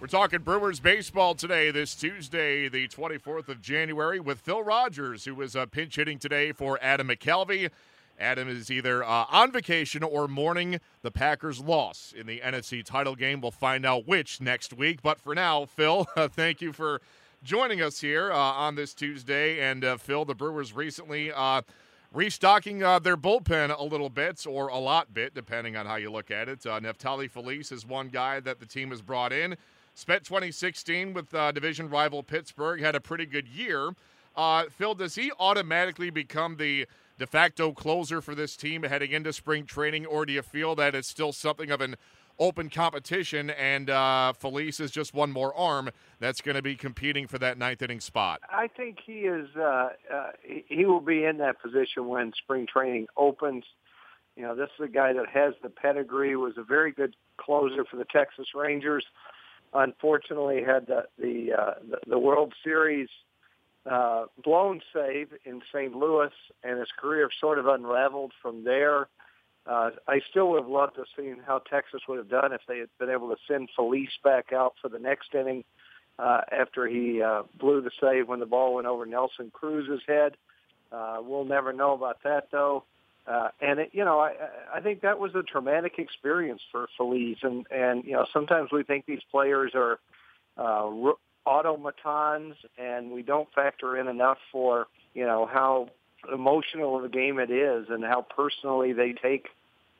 We're talking Brewers baseball today, this Tuesday, the 24th of January, with Phil Rogers, who is uh, pinch hitting today for Adam McCalvy. Adam is either uh, on vacation or mourning the Packers' loss in the NFC title game. We'll find out which next week. But for now, Phil, uh, thank you for joining us here uh, on this Tuesday. And uh, Phil, the Brewers recently uh, restocking uh, their bullpen a little bit or a lot bit, depending on how you look at it. Neftali Feliz is one guy that the team has brought in. Spent 2016 with division rival Pittsburgh, had a pretty good year. Phil, does he automatically become the de facto closer for this team heading into spring training, or do you feel that it's still something of an open competition and uh, Feliz is just one more arm that's going to be competing for that ninth inning spot? I think he is. Uh, uh, he will be in that position when spring training opens. You know, this is a guy that has the pedigree. Was a very good closer for the Texas Rangers. Unfortunately, had the the, uh, the, the World Series uh, blown save in St. Louis, and his career sort of unraveled from there. Uh, I still would have loved to have seen how Texas would have done if they had been able to send Feliz back out for the next inning uh, after he uh, blew the save when the ball went over Nelson Cruz's head. Uh, we'll never know about that though. Uh, and it, you know, I, I think that was a traumatic experience for Feliz, and and you know, sometimes we think these players are uh, automatons, and we don't factor in enough for you know how emotional of a game it is and how personally they take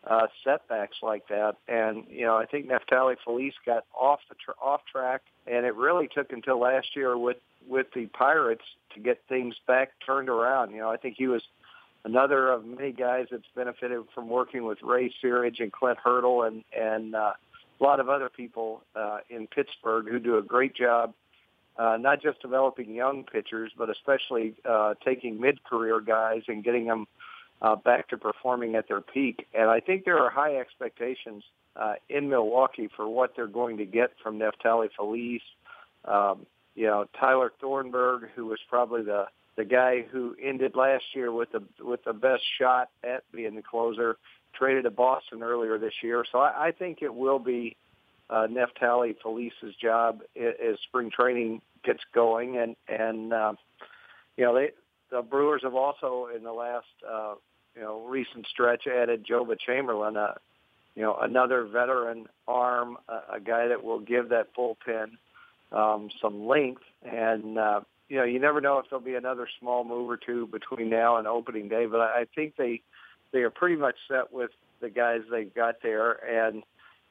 uh, setbacks like that. And you know, I think Neftali Feliz got off the tr- off track, and it really took until last year with with the Pirates to get things back turned around. You know, I think he was another of many guys that's benefited from working with Ray Searage and Clint Hurdle and and uh, a lot of other people uh, in Pittsburgh who do a great job uh, not just developing young pitchers, but especially uh, taking mid-career guys and getting them uh, back to performing at their peak. And I think there are high expectations uh, in Milwaukee for what they're going to get from Neftali Feliz. Um, you know, Tyler Thornburg, who was probably the the guy who ended last year with the with the best shot at being the closer, traded to Boston earlier this year. So I, I think it will be uh, Neftali Feliz's job as spring training gets going, and and uh, you know they the Brewers have also in the last uh, you know recent stretch added Joba Chamberlain, a uh, you know another veteran arm, a, a guy that will give that bullpen um, some length, and uh, you know you never know if there'll be another small move or two between now and opening day, but I, think they they are pretty much set with the guys they've got there, and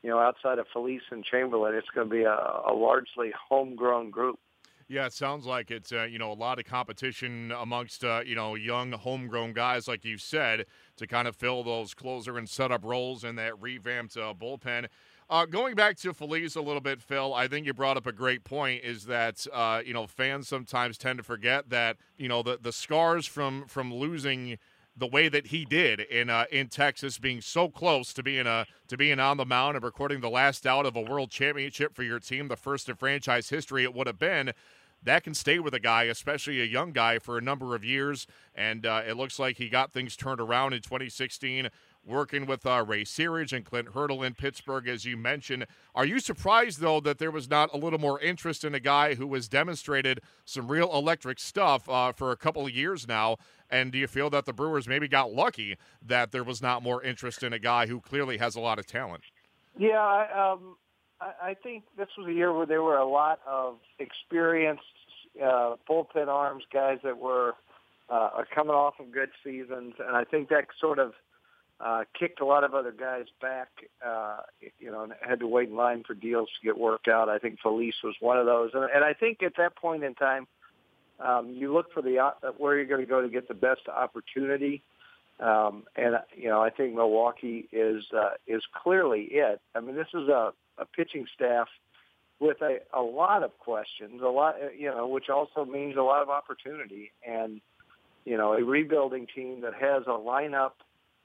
you know outside of Feliz and Chamberlain, it's going to be a, a largely homegrown group. Yeah, it sounds like it's uh, you know a lot of competition amongst uh, you know young homegrown guys, like you said, to kind of fill those closer and setup roles in that revamped uh, bullpen. Uh, going back to Feliz a little bit, Phil, I think you brought up a great point. Is that uh, you know fans sometimes tend to forget that you know the the scars from from losing the way that he did in uh, in Texas, being so close to being a to being on the mound and recording the last out of a world championship for your team, the first in franchise history it would have been that can stay with a guy, especially a young guy, for a number of years. And uh, it looks like he got things turned around in 2016, working with uh, Ray Searage and Clint Hurdle in Pittsburgh, as you mentioned. Are you surprised, though, that there was not a little more interest in a guy who has demonstrated some real electric stuff uh, for a couple of years now? And do you feel that the Brewers maybe got lucky that there was not more interest in a guy who clearly has a lot of talent? Yeah, um, I, think this was a year where there were a lot of experienced uh, bullpen arms, guys that were uh, are coming off of good seasons, and I think that sort of uh, kicked a lot of other guys back, uh, you know, and had to wait in line for deals to get worked out. I think Feliz was one of those, and, and I think at that point in time, um, you look for the uh, where you're going to go to get the best opportunity. Um, and you know, I think Milwaukee is uh, is clearly it. I mean, this is a, a pitching staff with a, a lot of questions, a lot, you know, which also means a lot of opportunity, and you know, a rebuilding team that has a lineup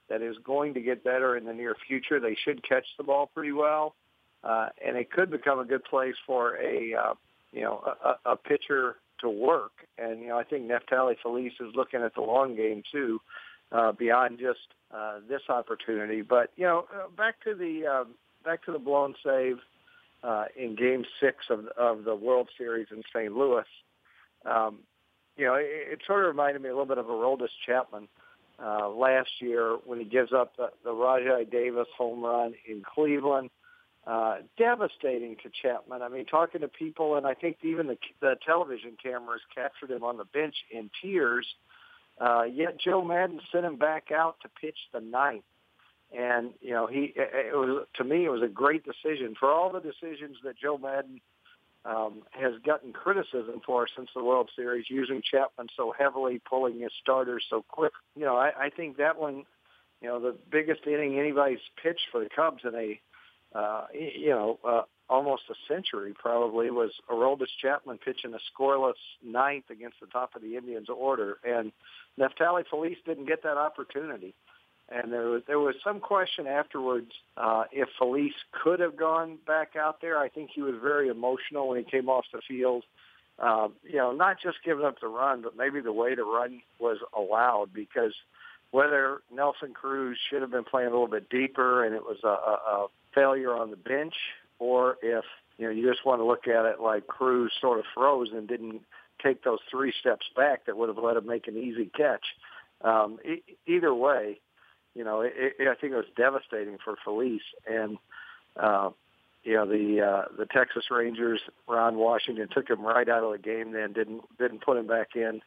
that is going to get better in the near future. They should catch the ball pretty well, uh, and it could become a good place for a uh, you know a, a pitcher to work. And you know, I think Neftali Feliz is looking at the long game too, uh, beyond just uh, this opportunity. But you know, uh, back to the uh, back to the blown save uh, in Game Six of of the World Series in St. Louis. Um, you know, it, it sort of reminded me a little bit of Aroldis Chapman uh, last year when he gives up the, the Rajai Davis home run in Cleveland uh, devastating to Chapman. I mean, talking to people, and I think even the, the television cameras captured him on the bench in tears. Uh, yet Joe Maddon sent him back out to pitch the ninth. And, you know, he, it was, to me, it was a great decision. For all the decisions that Joe Maddon um, has gotten criticism for since the World Series, using Chapman so heavily, pulling his starters so quick. You know, I, I think that one, you know, the biggest inning anybody's pitched for the Cubs in a uh, you know, uh, almost a century probably was Aroldis Chapman pitching a scoreless ninth against the top of the Indians order, and Neftali Feliz didn't get that opportunity. And there was there was some question afterwards uh, if Feliz could have gone back out there. I think he was very emotional when he came off the field. Uh, you know, not just giving up the run, but maybe the way to run was allowed because whether Nelson Cruz should have been playing a little bit deeper and it was a, a, a failure on the bench, or if you know you just want to look at it like Cruz sort of froze and didn't take those three steps back that would have let him make an easy catch. Um, e- either way, you know, it, it, I think it was devastating for Feliz and. Uh, you know the uh, the Texas Rangers, Ron Washington took him right out of the game. Then didn't didn't put him back in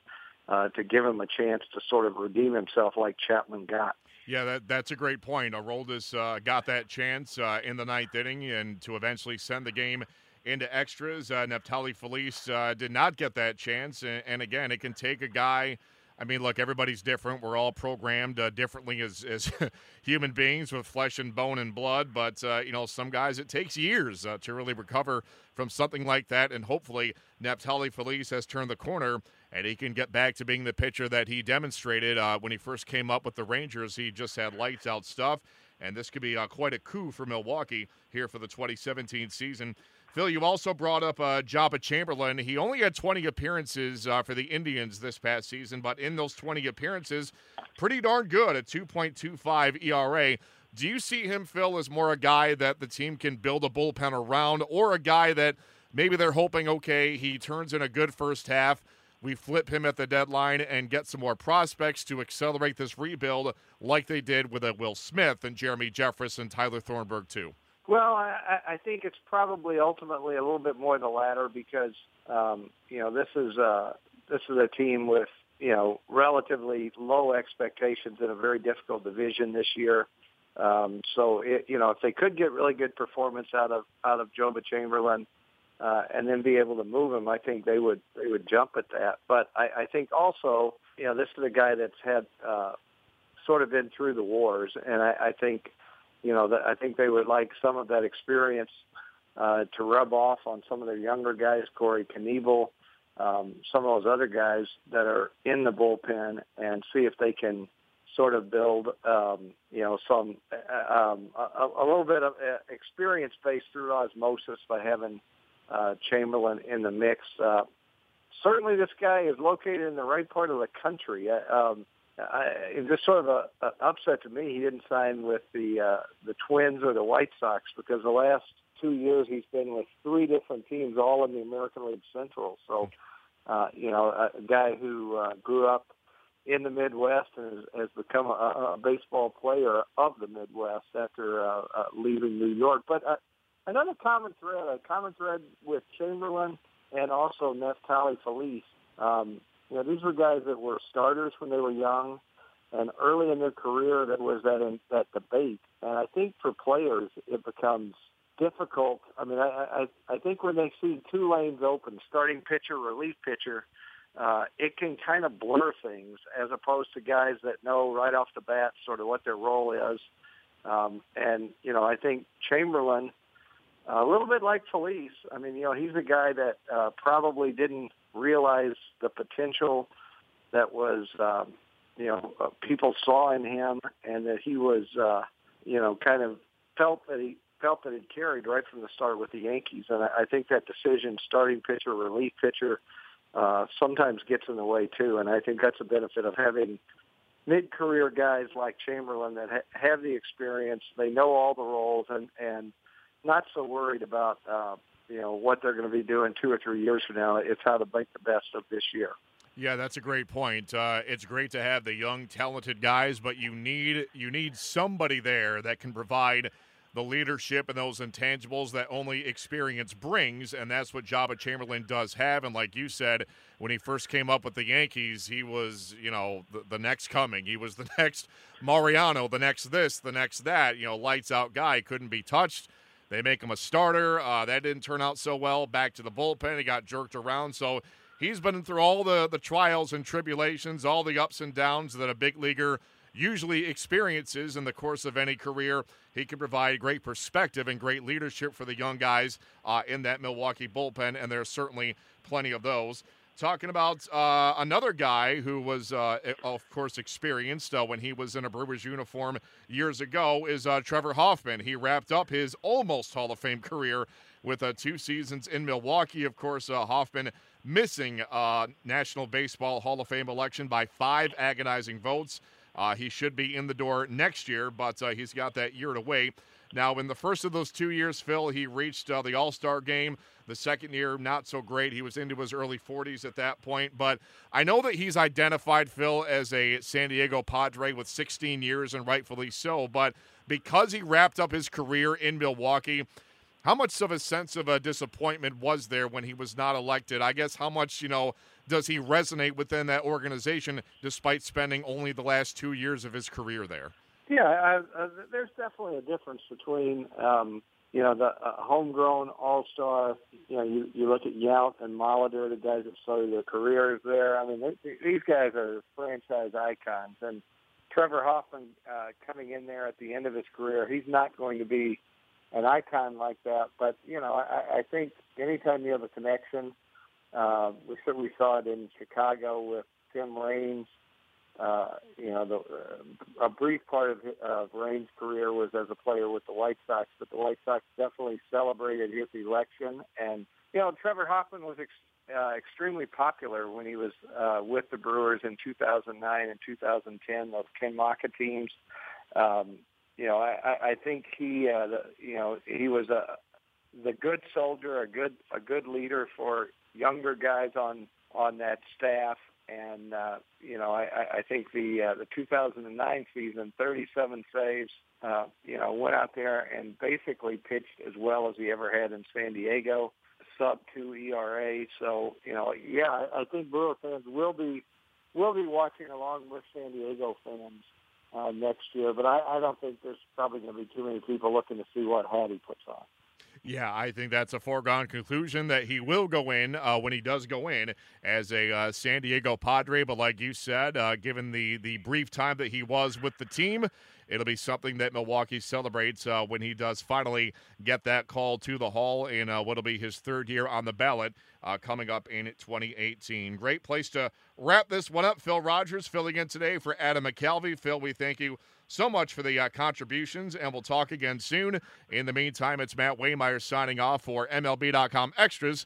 uh, to give him a chance to sort of redeem himself like Chapman got. Yeah, that, that's a great point. Aroldis uh, got that chance uh, in the ninth inning and to eventually send the game into extras. Uh, Neftali Feliz uh, did not get that chance. And, and, again, it can take a guy. I mean, look, everybody's different. We're all programmed uh, differently as, as human beings with flesh and bone and blood. But, uh, you know, some guys, it takes years to really recover from something like that. And hopefully, Neftali Feliz has turned the corner and he can get back to being the pitcher that he demonstrated uh, when he first came up with the Rangers. He just had lights out stuff, and this could be uh, quite a coup for Milwaukee here for the 2017 season. Phil, you also brought up uh, Joba Chamberlain. He only had 20 appearances uh, for the Indians this past season, but in those 20 appearances, pretty darn good at 2.25 ERA. Do you see him, Phil, as more a guy that the team can build a bullpen around, or a guy that maybe they're hoping, okay, he turns in a good first half, we flip him at the deadline and get some more prospects to accelerate this rebuild like they did with a Will Smith and Jeremy Jeffress and Tyler Thornburg too? Well, I, I think it's probably ultimately a little bit more the latter because um, you know this is a this is a team with you know relatively low expectations in a very difficult division this year. Um, so it, you know if they could get really good performance out of out of Joba Chamberlain, uh, and then be able to move him, I think they would they would jump at that. But I, I think also, you know, this is a guy that's had uh, sort of been through the wars, and I, I think, you know, that I think they would like some of that experience uh, to rub off on some of their younger guys, Corey Knebel, um, some of those other guys that are in the bullpen, and see if they can sort of build, um, you know, some uh, um, a, a little bit of uh, experience based through osmosis by having uh, Chamberlain in the mix. Uh, certainly, this guy is located in the right part of the country. Uh, um, I, it's just sort of a, a upset to me he didn't sign with the uh, the Twins or the White Sox because the last two years he's been with three different teams, all in the American League Central. So, uh, you know, a guy who uh, grew up in the Midwest and has, has become a, a baseball player of the Midwest after uh, uh, leaving New York. But uh, another common thread, a common thread with Chamberlain and also Neftali Feliz. Um, you know, these were guys that were starters when they were young. And early in their career, there was that that debate, and I think for players, it becomes difficult. I mean, I I, I think when they see two lanes open, starting pitcher, relief pitcher, uh, it can kind of blur things as opposed to guys that know right off the bat sort of what their role is. Um, and you know, I think Chamberlain, a little bit like Feliz. I mean, you know, he's a guy that uh, probably didn't realize the potential that was, um, you know, uh, people saw in him, and that he was, uh, you know, kind of felt that he felt that he carried right from the start with the Yankees. And I, I think that decision, starting pitcher, relief pitcher, uh, sometimes gets in the way too. And I think that's a benefit of having mid-career guys like Chamberlain that ha- have the experience. They know all the roles and and not so worried about uh, you know what they're going to be doing two or three years from now. It's how to make the best of this year. Yeah, that's a great point. Uh, it's great to have the young, talented guys, but you need you need somebody there that can provide the leadership and those intangibles that only experience brings, and that's what Joba Chamberlain does have. And like you said, when he first came up with the Yankees, he was, you know, the, the next coming. He was the next Mariano, the next this, the next that. You know, lights out guy, couldn't be touched. They make him a starter. Uh, that didn't turn out so well. Back to the bullpen, he got jerked around. So he's been through all the the trials and tribulations, all the ups and downs that a big leaguer usually experiences in the course of any career. He can provide great perspective and great leadership for the young guys uh, in that Milwaukee bullpen, and there's certainly plenty of those. Talking about uh, another guy who was, uh, of course, experienced uh, when he was in a Brewers uniform years ago is uh, Trevor Hoffman. He wrapped up his almost Hall of Fame career with uh, two seasons in Milwaukee. Of course, Hoffman missing National Baseball Hall of Fame election by five agonizing votes. Uh, he should be in the door next year, but uh, he's got that year to wait. Now, in the first of those two years, Phil, he reached uh, the All Star game. The second year, not so great. He was into his early 40s at that point. But I know that he's identified, Phil, as a San Diego Padre with 16 years, and rightfully so. But because he wrapped up his career in Milwaukee, how much of a sense of a disappointment was there when he was not elected? I guess how much, you know, does he resonate within that organization despite spending only the last two years of his career there? Yeah, I, uh, there's definitely a difference between, um, you know, the uh, homegrown all-star. You know, you, you look at Yount and Molitor, the guys that started their careers there. I mean, they, these guys are franchise icons. And Trevor Hoffman uh, coming in there at the end of his career, he's not going to be an icon like that. But you know, I, I think anytime you have a connection uh, we certainly saw it in Chicago with Tim Raines. Uh, you know, the, uh, a brief part of, of Raines' career was as a player with the White Sox, but the White Sox definitely celebrated his election. And you know, Trevor Hoffman was ex- uh, extremely popular when he was uh, with the Brewers in 2009 and 2010, those Ken Macha teams. Um, you know, I, I think he, uh, the, you know, he was a the good soldier, a good a good leader for younger guys on on that staff. And uh, you know, I, I think the uh, the 2009 season, 37 saves. Uh, you know, went out there and basically pitched as well as he ever had in San Diego, sub two ERA. So you know, yeah, I, think Brewer fans will be will be watching along with San Diego fans uh, next year. But I, I don't think there's probably going to be too many people looking to see what hat he puts on. Yeah, I think that's a foregone conclusion that he will go in uh, when he does go in as a uh, San Diego Padre. But like you said, uh, given the the brief time that he was with the team, it'll be something that Milwaukee celebrates uh, when he does finally get that call to the Hall in uh, what'll be his third year on the ballot uh, coming up in 2018. Great place to wrap this one up. Phil Rogers filling in today for Adam McCalvy. Phil, we thank you so much for the uh, contributions, and we'll talk again soon. In the meantime, it's Matt Waymeyer signing off for MLB.com Extras,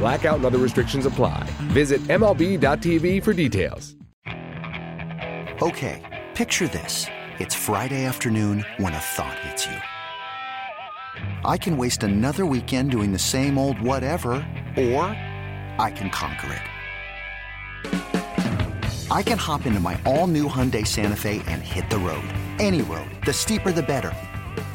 Blackout and other restrictions apply. Visit MLB.tv for details. Okay, picture this. It's Friday afternoon when a thought hits you. I can waste another weekend doing the same old whatever, or I can conquer it. I can hop into my all-new Hyundai Santa Fe and hit the road. Any road. The steeper the better.